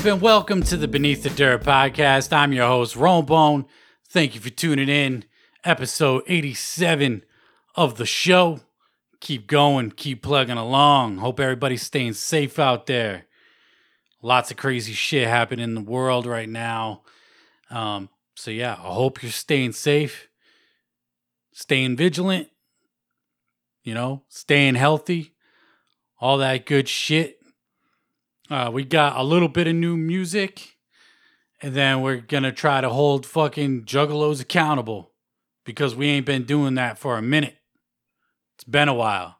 Up, and welcome to the Beneath the Dirt podcast. I'm your host, Rome Bone. Thank you for tuning in. Episode 87 of the show. Keep going, keep plugging along. Hope everybody's staying safe out there. Lots of crazy shit happening in the world right now. Um, so, yeah, I hope you're staying safe, staying vigilant, you know, staying healthy, all that good shit. Uh, we got a little bit of new music, and then we're gonna try to hold fucking juggalos accountable because we ain't been doing that for a minute. It's been a while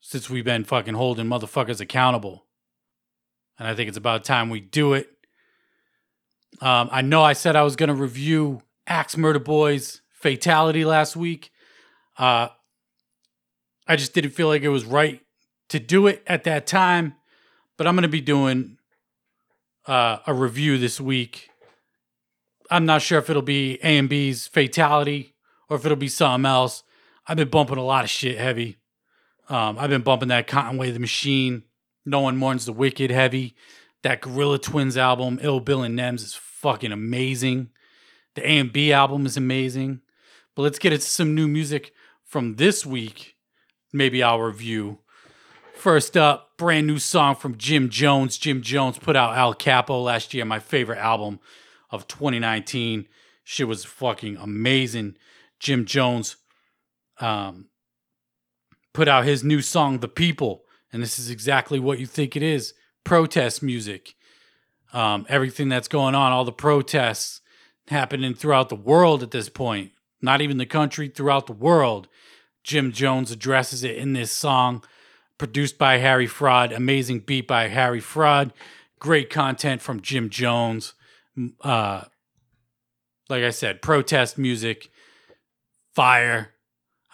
since we've been fucking holding motherfuckers accountable, and I think it's about time we do it. Um, I know I said I was gonna review Axe Murder Boys Fatality last week. Uh, I just didn't feel like it was right to do it at that time but I'm going to be doing uh, a review this week. I'm not sure if it'll be A and B's Fatality or if it'll be something else. I've been bumping a lot of shit heavy. Um, I've been bumping that Conway the Machine, No One Mourns the Wicked heavy. That Gorilla Twins album, Ill Bill and Nems, is fucking amazing. The A and B album is amazing. But let's get into some new music from this week. Maybe I'll review. First up, brand new song from Jim Jones. Jim Jones put out El Capo last year, my favorite album of 2019. Shit was fucking amazing. Jim Jones um, put out his new song, The People, and this is exactly what you think it is protest music. Um, everything that's going on, all the protests happening throughout the world at this point, not even the country, throughout the world. Jim Jones addresses it in this song produced by Harry Fraud, amazing beat by Harry Fraud, great content from Jim Jones. Uh, like I said, protest music, fire.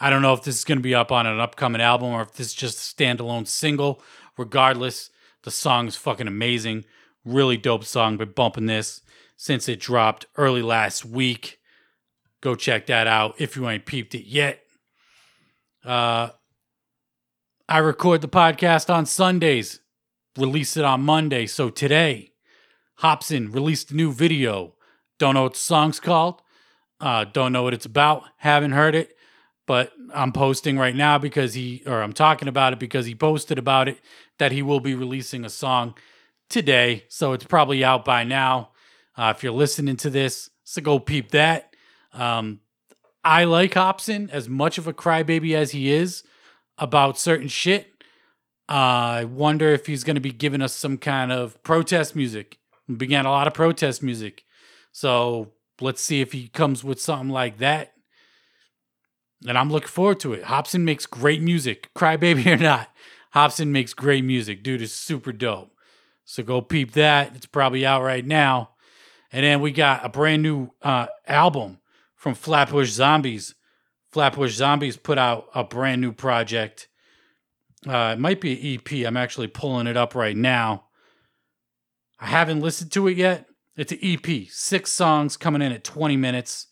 I don't know if this is going to be up on an upcoming album or if this is just a standalone single. Regardless, the song is fucking amazing. Really dope song. Been bumping this since it dropped early last week. Go check that out if you ain't peeped it yet. Uh, I record the podcast on Sundays, release it on Monday. So today, Hopsin released a new video. Don't know what the song's called. Uh, don't know what it's about. Haven't heard it, but I'm posting right now because he, or I'm talking about it because he posted about it that he will be releasing a song today. So it's probably out by now. Uh, if you're listening to this, so go peep that. Um, I like Hopsin as much of a crybaby as he is about certain shit. Uh, I wonder if he's going to be giving us some kind of protest music. We began a lot of protest music. So let's see if he comes with something like that. And I'm looking forward to it. Hopsin makes great music. Crybaby or not, Hopsin makes great music. Dude is super dope. So go peep that. It's probably out right now. And then we got a brand new uh, album from Flatbush Zombies Flatbush Zombies put out a brand new project. Uh, it might be an EP. I'm actually pulling it up right now. I haven't listened to it yet. It's an EP, six songs coming in at 20 minutes.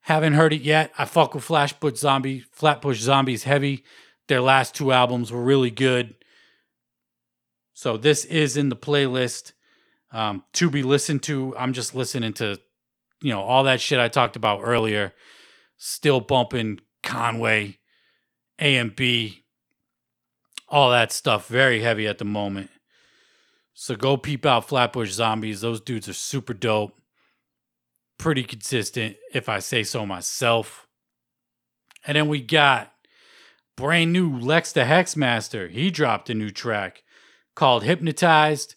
Haven't heard it yet. I fuck with Flatbush Zombie, Flatbush Zombies heavy. Their last two albums were really good. So this is in the playlist um, to be listened to. I'm just listening to, you know, all that shit I talked about earlier still bumping Conway, A and B, all that stuff. Very heavy at the moment. So go peep out Flatbush Zombies. Those dudes are super dope. Pretty consistent, if I say so myself. And then we got brand new Lex the Hexmaster. He dropped a new track called Hypnotized.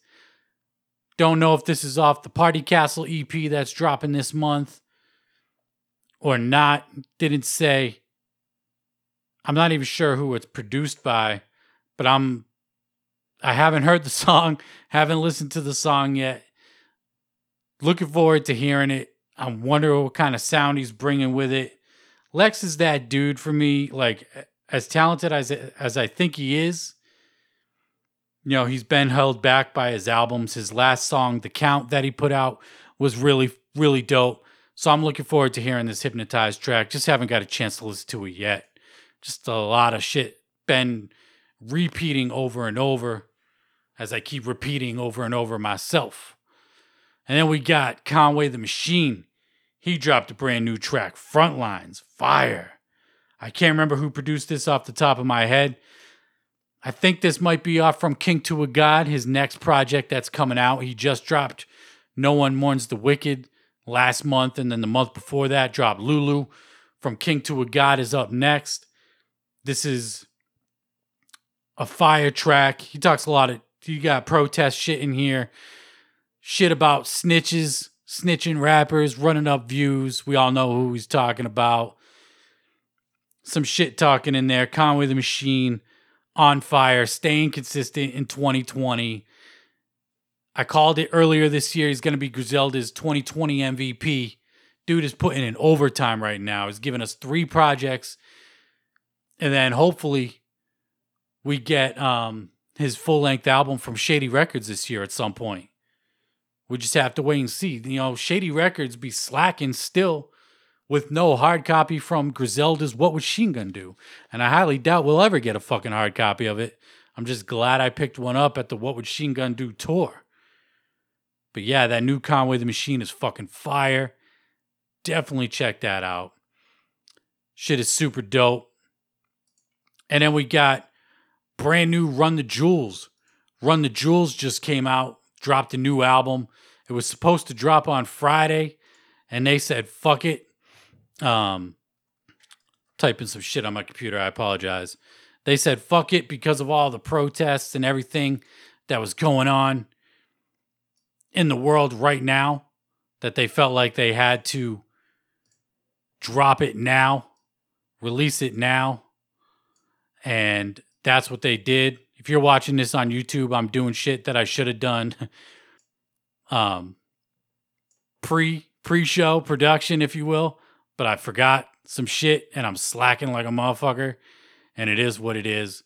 Don't know if this is off the Party Castle EP that's dropping this month or not. Didn't say. I'm not even sure who it's produced by, but I'm I haven't heard the song, haven't listened to the song yet. Looking forward to hearing it. I'm wondering what kind of sound he's bringing with it. Lex is that dude for me, like as talented as as I think he is. You know, he's been held back by his albums. His last song, The Count that he put out was really really dope. So I'm looking forward to hearing this hypnotized track. Just haven't got a chance to listen to it yet. Just a lot of shit been repeating over and over. as I keep repeating over and over myself. And then we got Conway the Machine. He dropped a brand new track, Frontlines, Fire. I can't remember who produced this off the top of my head. I think this might be off from King to a God, his next project that's coming out. He just dropped No One Mourns the Wicked last month, and then the month before that dropped Lulu from King to a God is up next. This is a fire track. He talks a lot of you got protest shit in here. Shit about snitches, snitching rappers, running up views. We all know who he's talking about. Some shit talking in there. Conway the Machine on fire, staying consistent in 2020. I called it earlier this year. He's going to be Griselda's 2020 MVP. Dude is putting in overtime right now. He's giving us three projects. And then hopefully we get um, his full length album from Shady Records this year at some point. We just have to wait and see. You know, Shady Records be slacking still with no hard copy from Griselda's What Was Chine Gun Do? And I highly doubt we'll ever get a fucking hard copy of it. I'm just glad I picked one up at the What Would Chine Gun Do tour. But yeah, that new Conway the Machine is fucking fire. Definitely check that out. Shit is super dope. And then we got brand new Run the Jewels. Run the Jewels just came out, dropped a new album. It was supposed to drop on Friday, and they said, fuck it. Um, typing some shit on my computer. I apologize. They said, fuck it, because of all the protests and everything that was going on in the world right now, that they felt like they had to drop it now, release it now. And that's what they did. If you're watching this on YouTube, I'm doing shit that I should have done um pre pre-show production if you will, but I forgot some shit and I'm slacking like a motherfucker and it is what it is.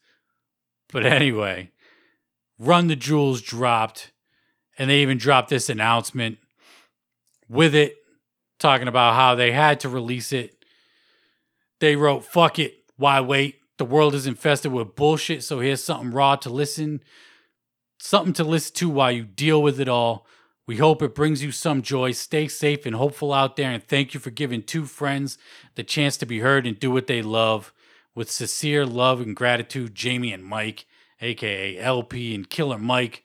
But anyway, Run the Jewels dropped and they even dropped this announcement with it talking about how they had to release it. They wrote, fuck it, why wait? The world is infested with bullshit, so here's something raw to listen, something to listen to while you deal with it all. We hope it brings you some joy. Stay safe and hopeful out there, and thank you for giving two friends the chance to be heard and do what they love. With sincere love and gratitude, Jamie and Mike, aka El-P and Killer Mike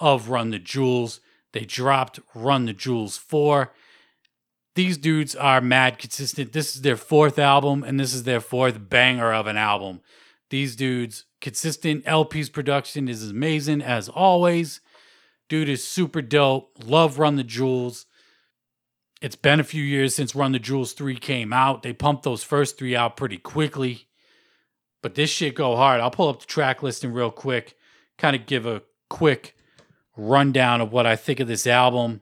of Run the Jewels. They dropped Run the Jewels 4 these dudes are mad consistent. This is their fourth album, and this is their fourth banger of an album. These dudes, consistent El-P's production is amazing as always. Dude is super dope. Love Run the Jewels. It's been a few years since Run the Jewels 3 came out. They pumped those first three out pretty quickly. But this shit go hard. I'll pull up the track listing real quick, kind of give a quick rundown of what I think of this album.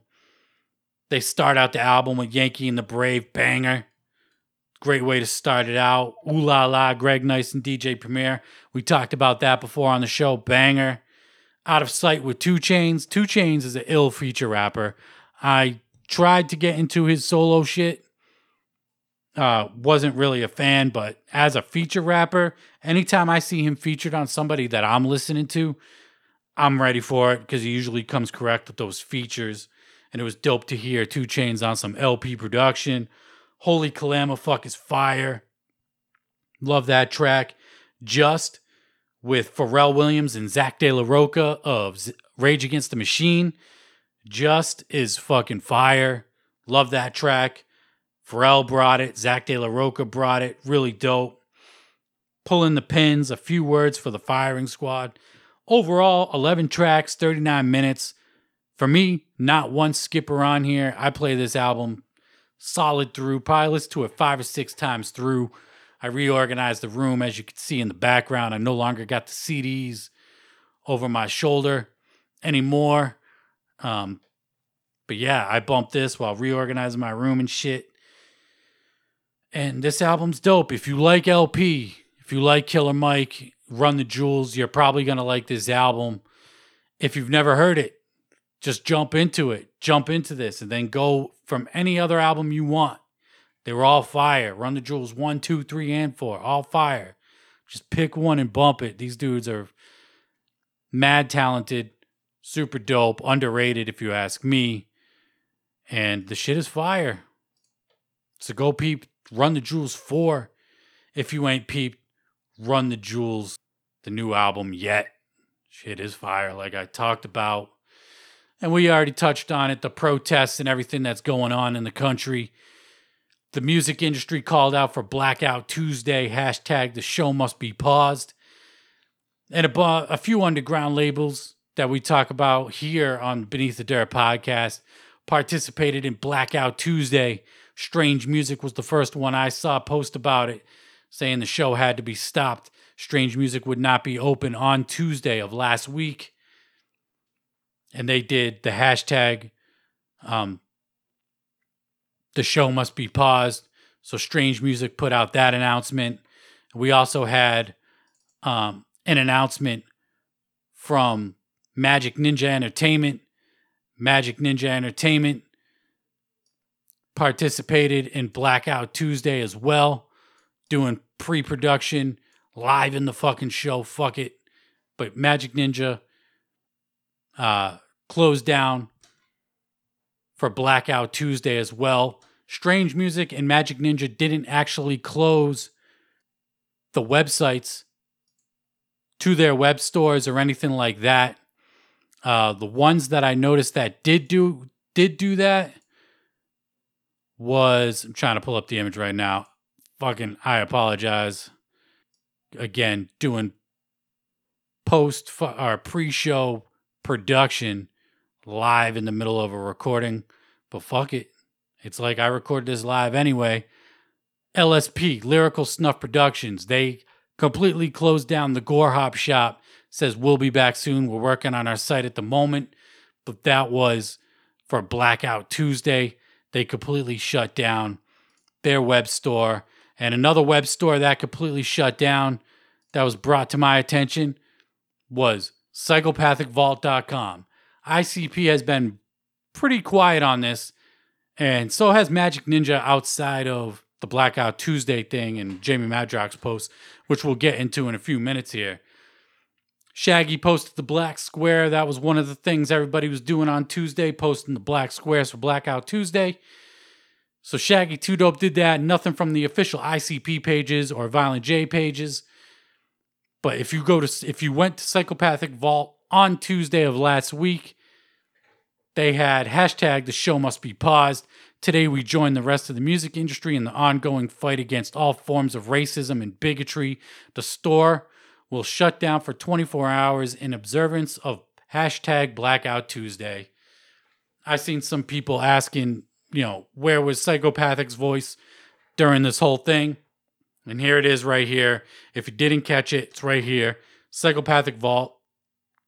They start out the album with Yankee and the Brave banger. Great way to start it out. Ooh la la, Greg Nice and DJ Premier. We talked about that before on the show. Banger. Out of Sight with 2 Chainz. 2 Chainz is an ill feature rapper. I tried to get into his solo shit. Uh, wasn't really a fan, but as a feature rapper, anytime I see him featured on somebody that I'm listening to, I'm ready for it because he usually comes correct with those features and it was dope to hear 2 Chainz on some El-P production. Holy Calamafuck is fire. Love that track. Just with Pharrell Williams and Zack De La Rocha of Rage Against the Machine. Just is fucking fire. Love that track. Pharrell brought it. Zack De La Rocha brought it. Really dope. Pulling the pins. A few words for the firing squad. Overall, 11 tracks, 39 minutes. For me, not one skipper on here. I play this album solid through, probably listen to it five or six times through. I reorganized the room, as you can see in the background. I no longer got the CDs over my shoulder anymore. Um, but yeah, I bumped this while reorganizing my room and shit. And this album's dope. If you like El-P, if you like Killer Mike, Run the Jewels, you're probably going to like this album. If you've never heard it, just jump into it, jump into this, and then go from any other album you want. They were all fire. Run the Jewels one, two, three, and four, all fire. Just pick one and bump it. These dudes are mad talented, Super dope, underrated if you ask me. And the shit is fire. So go peep Run the Jewels 4. If you ain't peeped, Run the Jewels, the new album yet. Shit is fire, like I talked about. And we already touched on it the protests and everything that's going on in the country. The music industry called out for Blackout Tuesday, hashtag the show must be paused. And a, a few underground labels that we talk about here on Beneath the Dirt podcast participated in Blackout Tuesday. Strange Music was the first one I saw post about it, saying the show had to be stopped. Strange Music would not be open on Tuesday of last week. And they did the hashtag, um, the show must be paused. So Strange Music put out that announcement. We also had um, an announcement from Magic Ninja Entertainment. Magic Ninja Entertainment participated in Blackout Tuesday as well, doing pre production live in the fucking show. Fuck it. But Magic Ninja uh, closed down for Blackout Tuesday as well. Strange Music and Magic Ninja didn't actually close the websites to their web stores or anything like that. Uh, the ones that I noticed that did do did do that was I'm trying to pull up the image right now. Fucking I apologize. Again, doing post or uh, pre-show production live in the middle of a recording, but fuck it. It's like I recorded this live anyway. LSP, Lyrical Snuff Productions, they completely closed down the Gore Hop shop. Says we'll be back soon. We're working on our site at the moment, but that was for Blackout Tuesday. They completely shut down their web store. And another web store that completely shut down that was brought to my attention was psychopathicvault.com. ICP has been pretty quiet on this, and so has Magic Ninja outside of the Blackout Tuesday thing and Jamie Madrox's post, which we'll get into in a few minutes here. Shaggy posted the black square. That was one of the things everybody was doing on Tuesday, posting the black squares for Blackout Tuesday. So Shaggy 2 Dope did that. Nothing from the official ICP pages or Violent J pages. But if you go to if you went to Psychopathic Vault on Tuesday of last week, they had hashtag the show must be paused. Today we join the rest of the music industry in the ongoing fight against all forms of racism and bigotry. The store will shut down for 24 hours in observance of hashtag Blackout Tuesday. I've seen some people asking, you know, where was Psychopathic's voice during this whole thing? And here it is right here. If you didn't catch it, it's right here. Psychopathic Vault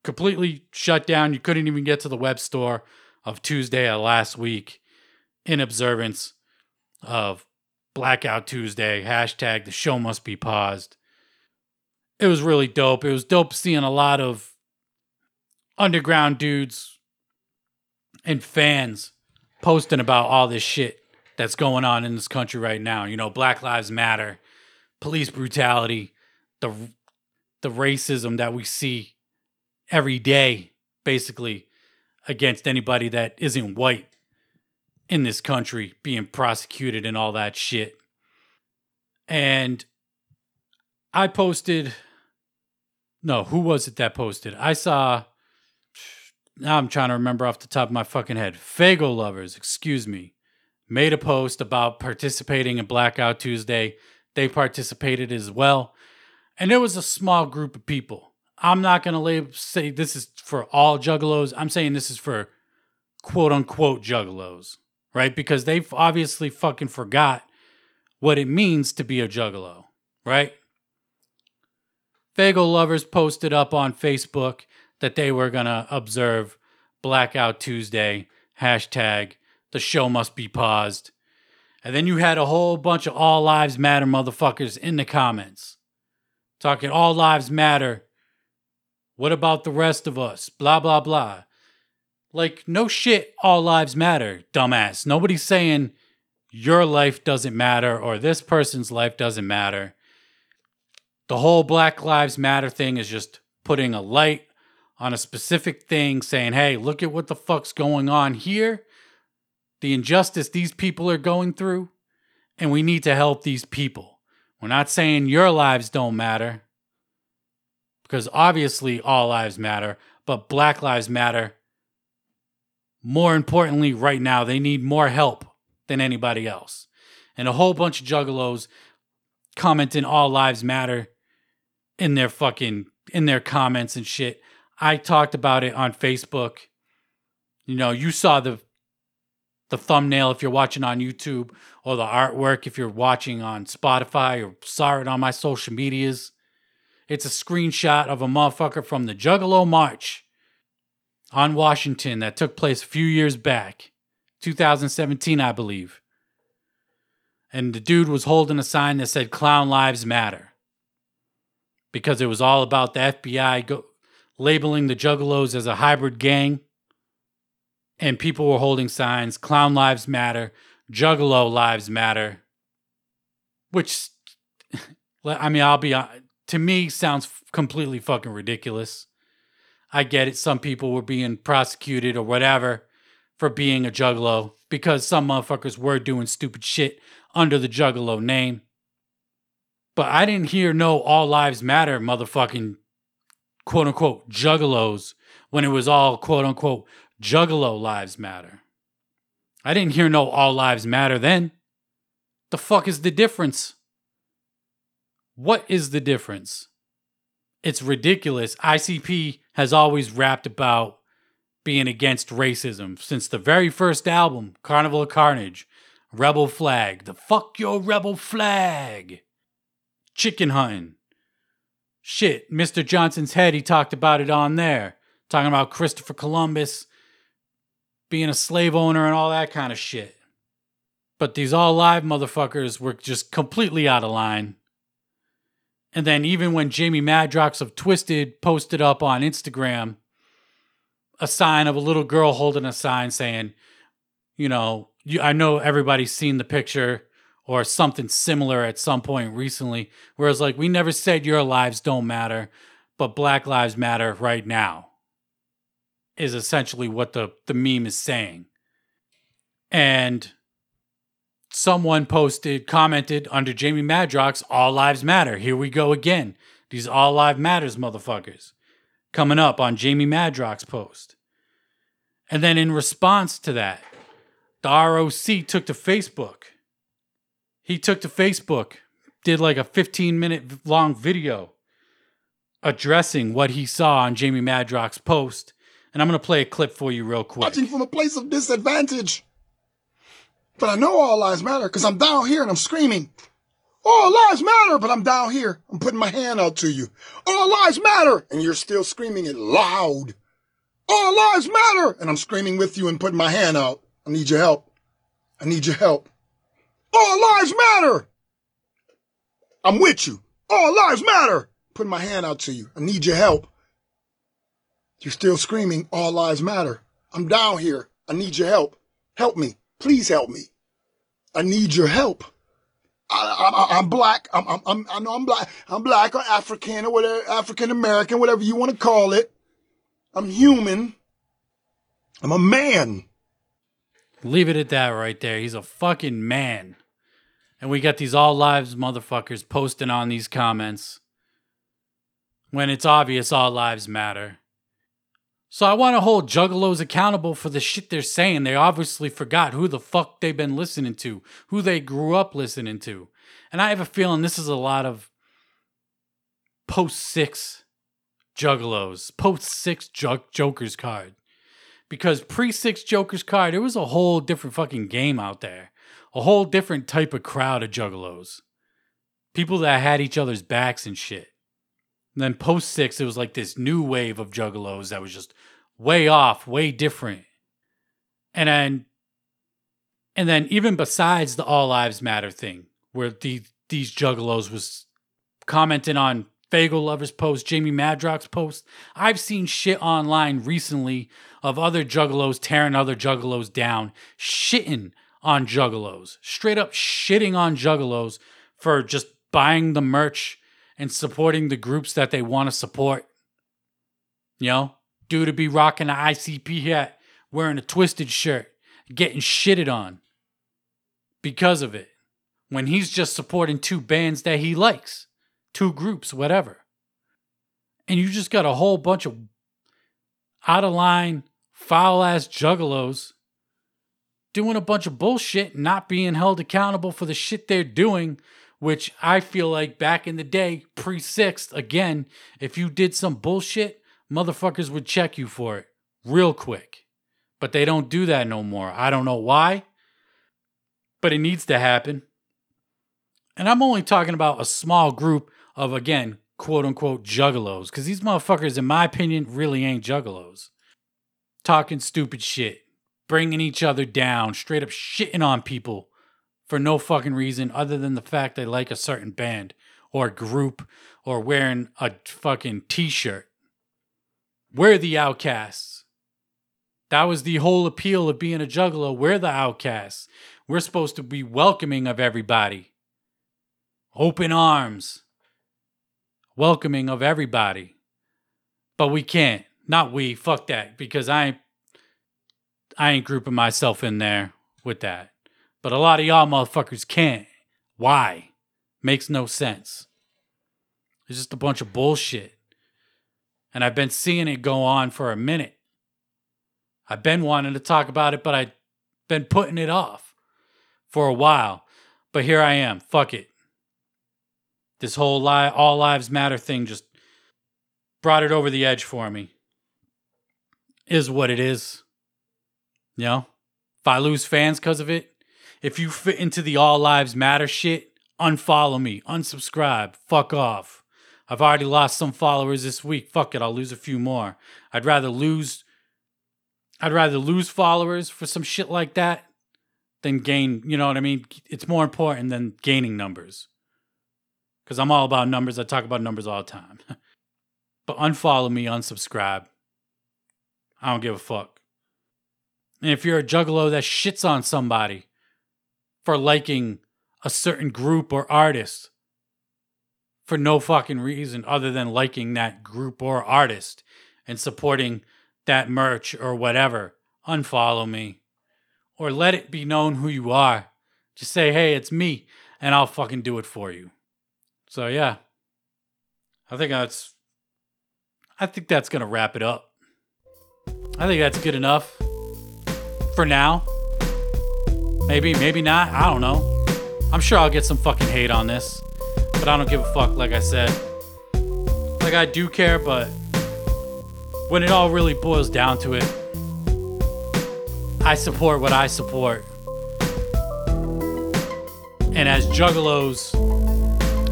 completely shut down. You couldn't even get to the web store of Tuesday of last week in observance of Blackout Tuesday. Hashtag the show must be paused it was really dope. It was dope seeing a lot of underground dudes and fans posting about all this shit that's going on in this country right now. You know, Black Lives Matter, police brutality, the the racism that we see every day basically against anybody that isn't white in this country being prosecuted and all that shit. And I posted no, who was it that posted? I saw. Now I'm trying to remember off the top of my fucking head. Faygoluvers, excuse me, made a post about participating in Blackout Tuesday. They participated as well, and it was a small group of people. I'm not gonna say this is for all juggalos. I'm saying this is for quote unquote juggalos, right? Because they've obviously fucking forgot what it means to be a juggalo, right? Faygoluvers posted up on Facebook that they were going to observe Blackout Tuesday, hashtag the show must be paused. And then you had a whole bunch of All Lives Matter motherfuckers in the comments talking All Lives Matter. What about the rest of us? Blah, blah, blah. Like, no shit, All Lives Matter, dumbass. Nobody's saying your life doesn't matter or this person's life doesn't matter the whole Black Lives Matter thing is just putting a light on a specific thing saying, hey, look at what the fuck's going on here, the injustice these people are going through, and we need to help these people. We're not saying your lives don't matter, because obviously all lives matter, but Black Lives Matter. More importantly, right now, they need more help than anybody else. And a whole bunch of juggalos commenting all lives matter in their fucking in their comments and shit. I talked about it on Facebook. You know, you saw the the thumbnail if you're watching on YouTube or the artwork if you're watching on Spotify or saw it on my social medias. It's a screenshot of a motherfucker from the Juggalo March on Washington that took place a few years back, 2017, I believe. And the dude was holding a sign that said Clown Lives Matter because it was all about the FBI go- labeling the Juggalos as a hybrid gang. And people were holding signs Clown Lives Matter, Juggalo Lives Matter, which, I mean, I'll be uh, to me sounds completely fucking ridiculous. I get it. Some people were being prosecuted or whatever for being a juggalo because some motherfuckers were doing stupid shit under the juggalo name. But I didn't hear no all lives matter motherfucking quote unquote juggalos when it was all quote unquote juggalo lives matter. I didn't hear no all lives matter then. The fuck is the difference? What is the difference? It's ridiculous. ICP has always rapped about being against racism since the very first album, Carnival of Carnage, Rebel Flag, the fuck your rebel flag, chicken hunting. Shit, Mr. Johnson's head, he talked about it on there, talking about Christopher Columbus being a slave owner and all that kind of shit. But these all live motherfuckers were just completely out of line. And then even when Jamie Madrox of Twiztid posted up on Instagram a sign of a little girl holding a sign saying, you know, you, I know everybody's seen the picture or something similar at some point recently, whereas like we never said your lives don't matter, but Black Lives Matter right now is essentially what the, the meme is saying. And someone posted, commented under Jamie Madrox, All Lives Matter. Here we go again. These All Lives Matters motherfuckers. Coming up on Jamie Madrox post. And then in response to that, the ROC took to Facebook. He took to Facebook, did like a 15 minute long video addressing what he saw on Jamie Madrox's post. And I'm going to play a clip for you real quick. Watching from a place of disadvantage. But I know all lives matter because I'm down here and I'm screaming. All lives matter, but I'm down here. I'm putting my hand out to you. All lives matter. And you're still screaming it loud. All lives matter. And I'm screaming with you and putting my hand out. I need your help. I need your help. All lives matter. I'm with you. All lives matter. Putting my hand out to you. I need your help. You're still screaming, all lives matter. I'm down here. I need your help. Help me. Please help me. I need your help. I, am black. I'm, I'm, I'm, I know I'm black. I'm black or African or whatever, African American, whatever you want to call it. I'm human. I'm a man. Leave it at that right there. He's a fucking man. And we got these all lives motherfuckers posting on these comments when it's obvious all lives matter. So I want to hold juggalos accountable for the shit they're saying. They obviously forgot who the fuck they've been listening to, who they grew up listening to. And I have a feeling this is a lot of post six juggalos, post six Joker's card. Because pre six Joker's card, it was a whole different fucking game out there, a whole different type of crowd of juggalos. People that had each other's backs and shit. And then post six, it was like this new wave of juggalos that was just way off, way different. And then, and then even besides the All Lives Matter thing, where the these juggalos was commenting on Faygoluvers' post, Jamie Madrox's post. I've seen shit online recently of other juggalos tearing other juggalos down, shitting on juggalos, straight up shitting on juggalos for just buying the merch and supporting the groups that they want to support. You know, Dude to be rocking an ICP hat, wearing a Twiztid shirt, getting shitted on because of it. When he's just supporting two bands that he likes, two groups, whatever. And you just got a whole bunch of out of line, foul ass juggalos doing a bunch of bullshit, not being held accountable for the shit they're doing, which I feel like back in the day, pre sixth, again, if you did some bullshit, motherfuckers would check you for it real quick. But they don't do that no more. I don't know why, but it needs to happen. And I'm only talking about a small group of, again, quote unquote juggalos, because these motherfuckers, in my opinion, really ain't juggalos. Talking stupid shit bringing each other down, straight up shitting on people for no fucking reason other than the fact they like a certain band or group or wearing a fucking t shirt. We're the outcasts. That was the whole appeal of being a juggalo. We're the outcasts. We're supposed to be welcoming of everybody. Open arms. Welcoming of everybody. But we can't. Not we. Fuck that. Because I ain't I ain't grouping myself in there with that. But a lot of y'all motherfuckers can't. Why? Makes no sense. It's just a bunch of bullshit. And I've been seeing it go on for a minute. I've been wanting to talk about it, but I've been putting it off for a while. But here I am. Fuck it. This whole lie, all lives matter thing just brought it over the edge for me. Is what it is. You know, if I lose fans because of it, if you fit into the all lives matter shit, unfollow me, unsubscribe, fuck off. I've already lost some followers this week. Fuck it, I'll lose a few more. I'd rather lose I'd rather lose followers for some shit like that than gain, you know what I mean? It's more important than gaining numbers. Cuz I'm all about numbers. I talk about numbers all the time. but unfollow me, unsubscribe. I don't give a fuck. And if you're a juggalo that shits on somebody for liking a certain group or artist for no fucking reason other than liking that group or artist and supporting that merch or whatever, unfollow me. Or let it be known who you are. Just say, hey, it's me, and I'll fucking do it for you. So yeah. I think that's I think that's gonna wrap it up. I think that's good enough for now. Maybe, maybe not. I don't know. I'm sure I'll get some fucking hate on this, but I don't give a fuck, like I said. Like, I do care, but when it all really boils down to it, I support what I support. And as juggalos,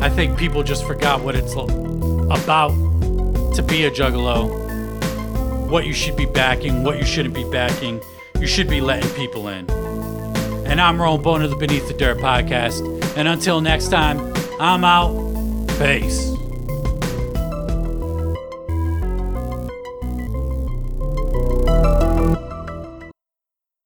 I think people just forgot what it's about to be a juggalo, what you should be backing, what you shouldn't be backing you should be letting people in. And I'm Rome Bone of the Beneath the Dirt podcast. And until next time, I'm out. Peace.